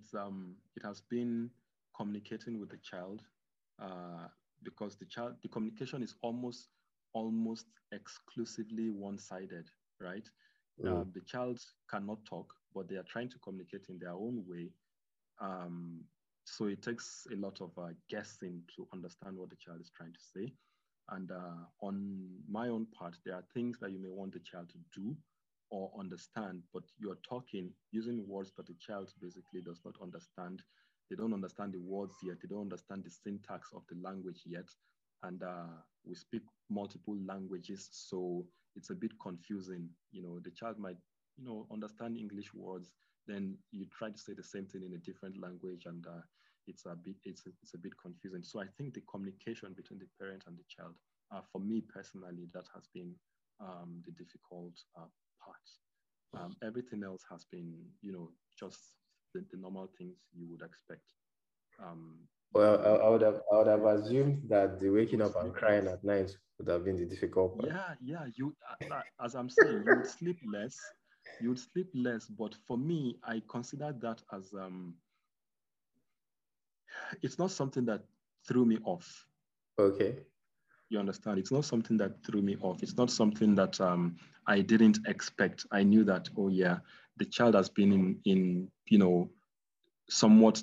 it's um, it has been communicating with the child uh, because the child, the communication is almost almost exclusively one-sided, right? Mm. Uh, the child cannot talk, but they are trying to communicate in their own way. Um, so it takes a lot of uh, guessing to understand what the child is trying to say. And uh, on my own part, there are things that you may want the child to do or understand, but you're talking using words that the child basically does not understand. They don't understand the words yet. They don't understand the syntax of the language yet. And uh, we speak multiple languages, so it's a bit confusing. You know, the child might, you know, understand English words, then you try to say the same thing in a different language, and uh, it's a bit it's a, it's a bit confusing. So I think the communication between the parent and the child, uh, for me personally, that has been um, the difficult uh, part. Um, everything else has been, you know, just the, the normal things you would expect. Um, well, I, I, would have I would have assumed that the waking up and crying at night would have been the difficult part. Yeah, yeah. You, uh, uh, as I'm saying, you would sleep less. You would sleep less, but for me, I consider that as um, it's not something that threw me off. Okay. You understand? It's not something that threw me off. It's not something that um, I didn't expect. I knew that, oh yeah, the child has been in, in you know, somewhat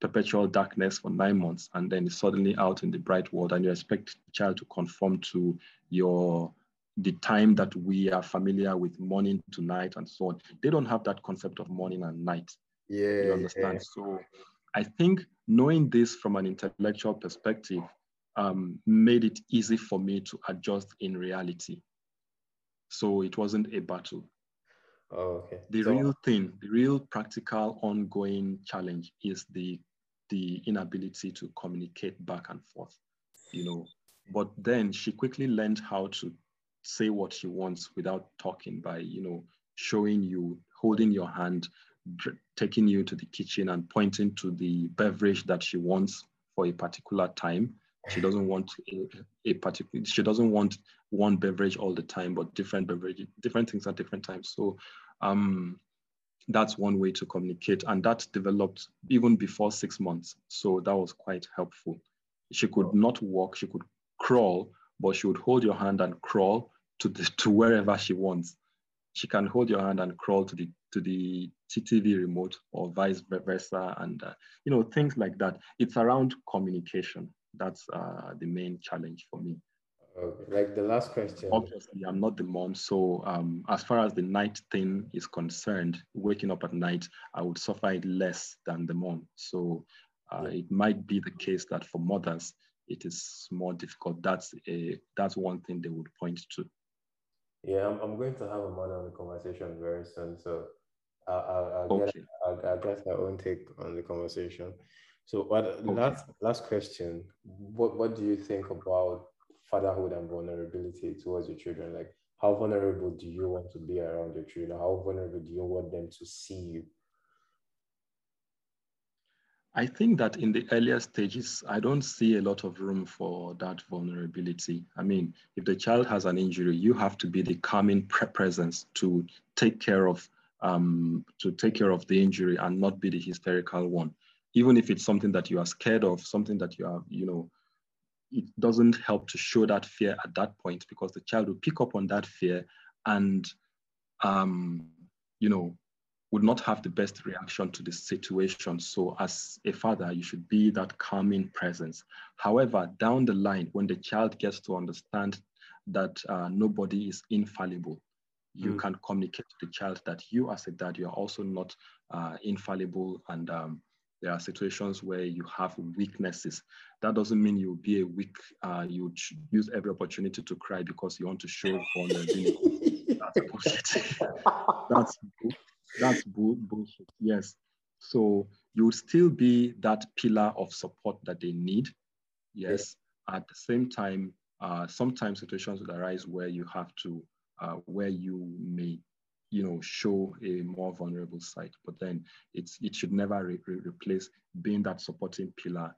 perpetual darkness for nine months and then is suddenly out in the bright world and you expect the child to conform to your the time that we are familiar with morning to night and so on. They don't have that concept of morning and night. Yeah. You understand? Yeah. So I think knowing this from an intellectual perspective um, made it easy for me to adjust in reality. So it wasn't a battle. Oh, okay. The so, real thing, the real practical ongoing challenge is the the inability to communicate back and forth, you know. But then she quickly learned how to say what she wants without talking by, you know, showing you, holding your hand, taking you to the kitchen and pointing to the beverage that she wants for a particular time. She doesn't want a, a particular. She doesn't want one beverage all the time, but different beverage, different things at different times. So, um, that's one way to communicate, and that developed even before six months. So that was quite helpful. She could not walk. She could crawl, but she would hold your hand and crawl to the, to wherever she wants. She can hold your hand and crawl to the to the TV remote or vice versa, and uh, you know things like that. It's around communication. That's uh, the main challenge for me. Okay. Like the last question. Obviously, I'm not the mom, so um, as far as the night thing is concerned, waking up at night, I would suffer it less than the mom. So uh, it might be the case that for mothers, it is more difficult. That's a that's one thing they would point to. Yeah, I'm, I'm going to have a mother on the conversation very soon, so I'll, I'll, okay. get, I'll, I'll get her own take on the conversation. So, what okay. last last question? What what do you think about fatherhood and vulnerability towards your children? Like, how vulnerable do you want to be around your children? How vulnerable do you want them to see you? I think that in the earlier stages, I don't see a lot of room for that vulnerability. I mean, if the child has an injury, you have to be the calming presence to take care of um, to take care of the injury and not be the hysterical one. Even if it's something that you are scared of, something that you are, you know, it doesn't help to show that fear at that point because the child will pick up on that fear and, um, you know, would not have the best reaction to the situation. So, as a father, you should be that calming presence. However, down the line, when the child gets to understand that uh, nobody is infallible, you mm. can communicate to the child that you, as a dad, you are also not uh, infallible, and um, there are situations where you have weaknesses. That doesn't mean you'll be a weak. Uh, you use every opportunity to cry because you want to show vulnerability. That's bullshit. That's that's bull- bullshit. Yes. So you will still be that pillar of support that they need. Yes. At the same time, uh, sometimes situations will arise where you have to, uh, where you may, you know, show a more vulnerable side. But then it's it should never re- re- replace being that supporting pillar